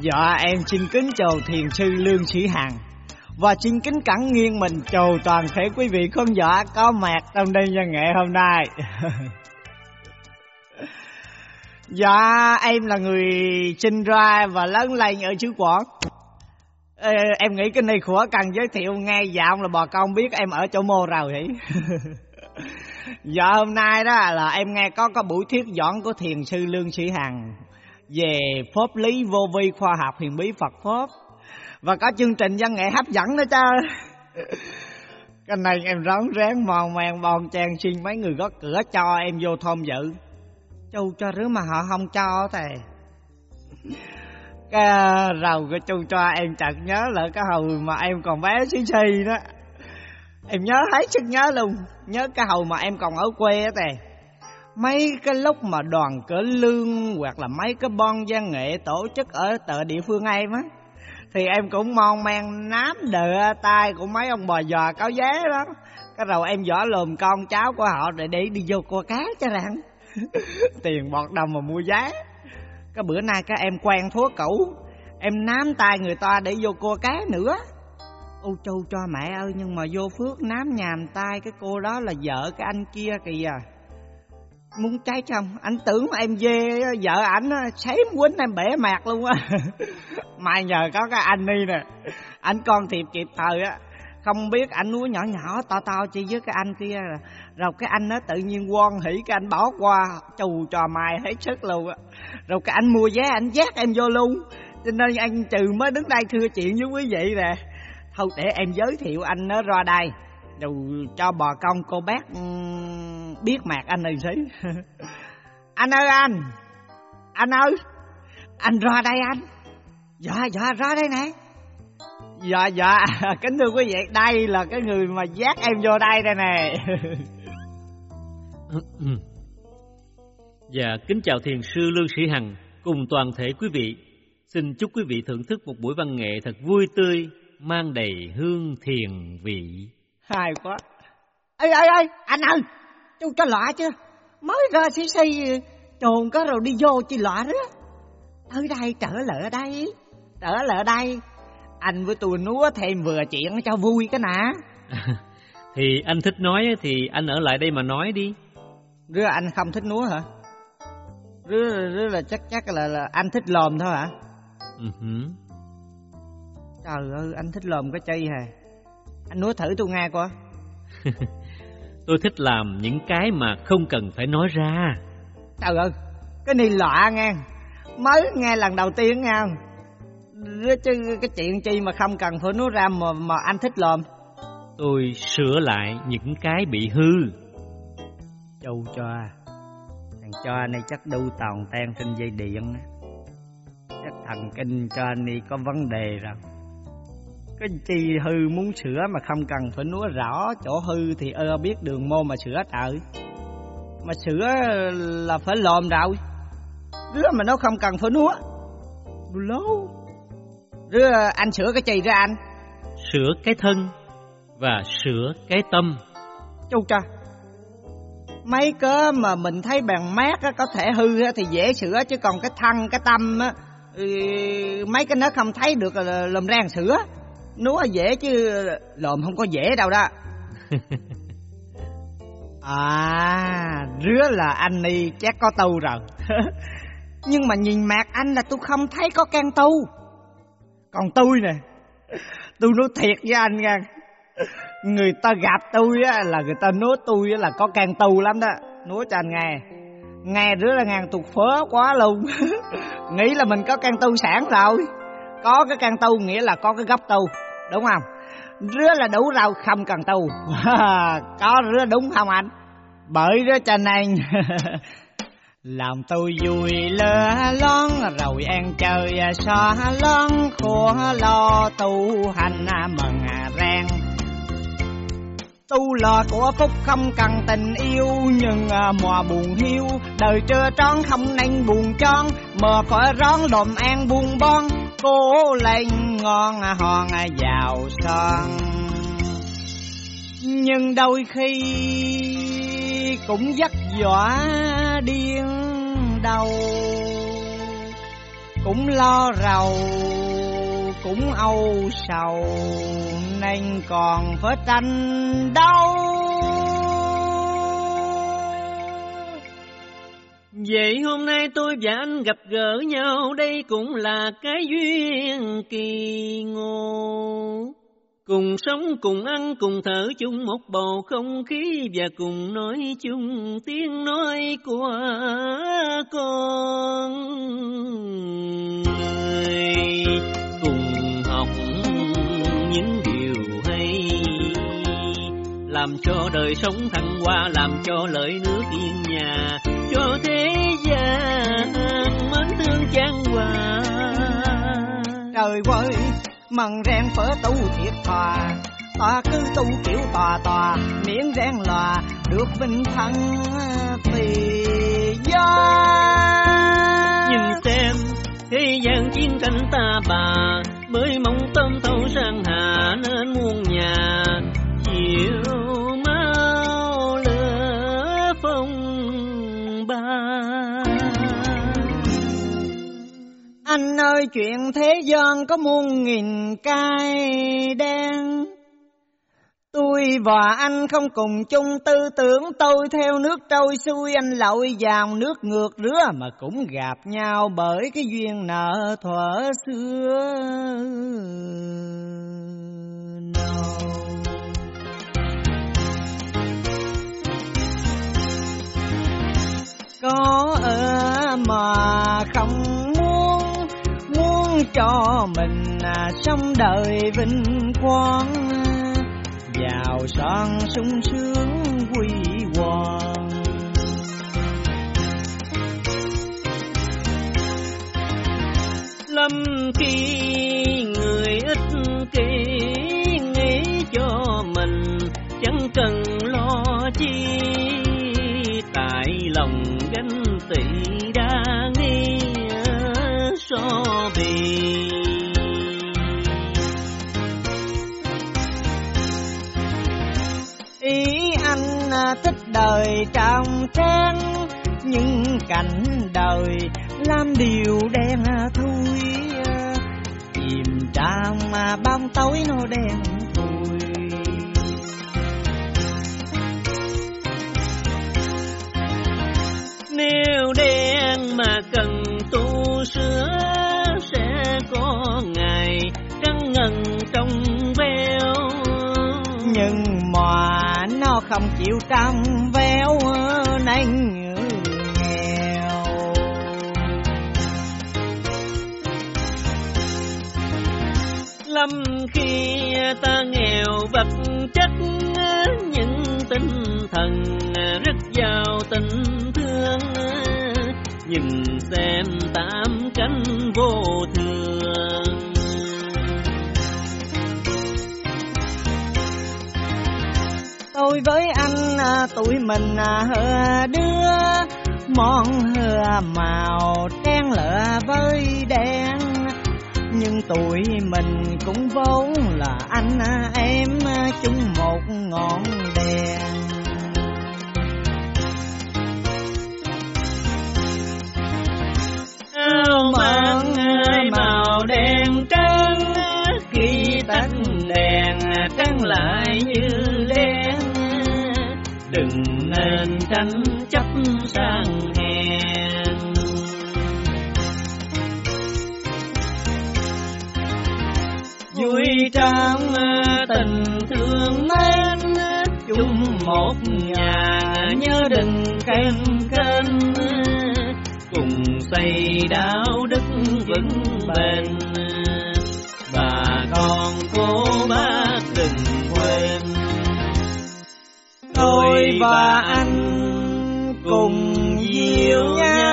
Dạ em xin kính chào thiền sư Lương Sĩ Hằng. Và xin kính cẩn nghiêng mình chào toàn thể quý vị khán giả có mặt trong đêm văn nghệ hôm nay. Dạ em là người sinh ra và lớn lên ở xứ Quảng. Ê, Em nghĩ cái này khủa cần giới thiệu ngay. Dạo là bà con biết em ở chỗ mô rồi hỉ giờ dạ, hôm nay đó là em nghe có có buổi thuyết giảng của thiền sư Lương Sĩ Hằng về pháp lý vô vi khoa học huyền bí Phật pháp và có chương trình văn nghệ hấp dẫn nữa cha Cái này em rón rén mòn mèn bon chen xin mấy người có cửa cho em vô thôn dự. Châu cho rứa mà họ không cho thề. Cái rầu của châu cho em chợt nhớ lại cái hồi mà em còn bé xí xì đó. Em nhớ hết sức nhớ luôn, nhớ cái hồi mà em còn ở quê á tè. Mấy cái lúc mà đoàn cỡ lương hoặc là mấy cái bon văn nghệ tổ chức ở tờ địa phương em á thì em cũng mon men nám đờ tay của mấy ông bò giò cáo giá đó. Cái đầu em võ lùm con cháu của họ để để đi vô cua cá cho rằng tiền bọt đồng mà mua giá cái bữa nay các em quen thuốc cũ em nám tay người ta để vô cua cá nữa ô châu cho mẹ ơi, nhưng mà vô phước nám nhàm tay cái cô đó là vợ cái anh kia kìa. Muốn trái chồng, anh tưởng em dê vợ ảnh xém quýnh em bể mạc luôn á. Mai nhờ có cái anh đi nè. Anh con thiệp kịp thời á. Không biết anh núi nhỏ nhỏ, to to chi với cái anh kia. Rồi cái anh nó tự nhiên quan hỉ cái anh bỏ qua, chù trò mài hết sức luôn á. Rồi cái anh mua vé, anh dắt em vô luôn. Cho nên anh trừ mới đứng đây thưa chuyện với quý vị nè thôi để em giới thiệu anh nó ra đây. Rồi cho bà con cô bác ừ, biết mặt anh này xí anh ơi anh anh ơi anh ra đây anh. Dạ dạ ra đây nè. Dạ dạ kính thưa quý vị đây là cái người mà dắt em vô đây đây nè. Dạ, kính chào thiền sư Lương Sĩ Hằng cùng toàn thể quý vị. Xin chúc quý vị thưởng thức một buổi văn nghệ thật vui tươi, mang đầy hương thiền vị. hay quá. Ê ê ê anh ơi chú cho lọa chưa? Mới ra xí xì trồn có rồi đi vô chi lọa đó. Ở đây trở lại ở đây trở lại ở đây. Anh với tôi núa thêm vừa chuyện cho vui cái nè. Thì anh thích nói thì anh ở lại đây mà nói đi. rứa anh không thích núa hả? Rứa rứa là chắc chắc là, là anh thích lòm thôi hả? Ừ hử. Trời ơi anh thích lòm cái chi hả anh núa thử tôi nghe coi Tôi thích làm những cái mà không cần phải nói ra. trời ơi cái này lọa nghe mới nghe lần đầu tiên nghe chứ cái chuyện chi mà không cần phải nói ra mà mà anh thích lòm Tôi sửa lại những cái bị hư. Châu cho Thằng cho anh này chắc đu tòn tan trên dây điện á. Chắc thần kinh cho anh đi có vấn đề rồi Cái chi hư muốn sửa mà không cần phải nói rõ chỗ hư thì ơ biết đường môn mà sửa trời. Mà sửa là phải lòm rồi Đứa mà nó không cần phải nói. Lố. Đứa anh sửa cái chi ra anh? Sửa cái thân và sửa cái tâm. Châu cha. Mấy cái mà mình thấy bằng mát á, có thể hư á, thì dễ sửa Chứ còn cái thân, cái tâm á Mấy cái nó không thấy được là làm rang sửa Nó dễ chứ lồm không có dễ đâu đó. À, rứa là anh đi chắc có tu rồi. Nhưng mà nhìn mặt anh là tôi không thấy có can tu. Còn tôi nè Tôi nói thiệt với anh nha. Người ta gặp tôi á là người ta nói tôi á là có can tu lắm đó. Nói cho anh nghe Nghe rứa là ngàn tục phớ quá luôn. Nghĩ là mình có can tu sản rồi. Có cái can tu nghĩa là có cái gốc tu Đúng không? Rứa là đủ rau không cần tu. Có rứa đúng không anh? Bởi rứa cho nên Làm tôi vui lơ lon, Rồi ăn chơi xóa lon, Khổ lo tu hành mừng rang. Tu lò của phúc không cần tình yêu, Nhưng à, mùa buồn hiu. Đời trơ trón không nên buồn tròn Mờ khỏi rón đồm an buồn bon. Cố lên ngon hòn vào son Nhưng đôi khi cũng vất vả điên đầu. Cũng lo rầu, cũng âu sầu, nên còn phải tranh đấu Vậy hôm nay tôi và anh gặp gỡ nhau đây cũng là cái duyên kỳ ngộ. Cùng sống, cùng ăn, cùng thở chung một bầu không khí và cùng nói chung tiếng nói của con người. Làm cho đời sống thăng hoa, làm cho lợi nước yên nhà, cho thế gian mến thương chan hòa. trời ơi mần rèn phở tu thiệt thà ta cứ tu kiểu tòa tòa miễn rèn lòa được vinh thăng thì do Nhìn xem thế gian chiến tranh ta bà mới mong tâm thấu sang hạ Anh ơi, chuyện thế gian có muôn nghìn cay đen. Tôi và anh không cùng chung tư tưởng, Tôi theo nước trôi xuôi, anh lội vào nước ngược rứa Mà cũng gặp nhau bởi cái duyên nợ thuở xưa. Cho mình à, sống đời vinh quang. Giàu son sung sướng quy hoàng. Lâm khi người ích kỷ nghĩ cho mình, chẳng cần lo chi. Tại lòng ganh tị đa nghi so đời trong trang nhưng cảnh đời làm điều đen thui. Tìm chìm trong bóng tối nó đen thui. Nếu đen mà cần tu sửa, sẽ có ngày trắng ngần không chịu trăm véo nên nghèo. Lâm khi ta nghèo vật chất với anh à, tụi mình à, hờ món hờ màu đen lửa với đen. Nhưng tụi mình cũng vốn là anh à, em à, chung một ngọn đèn. Tranh chấp sang hèn. Vui trong tình thương mến, chung một nhà nhớ đừng khen kênh cùng xây đạo đức vững bền, bà con cô bác đừng quên. Tôi và anh cùng dìu nhau.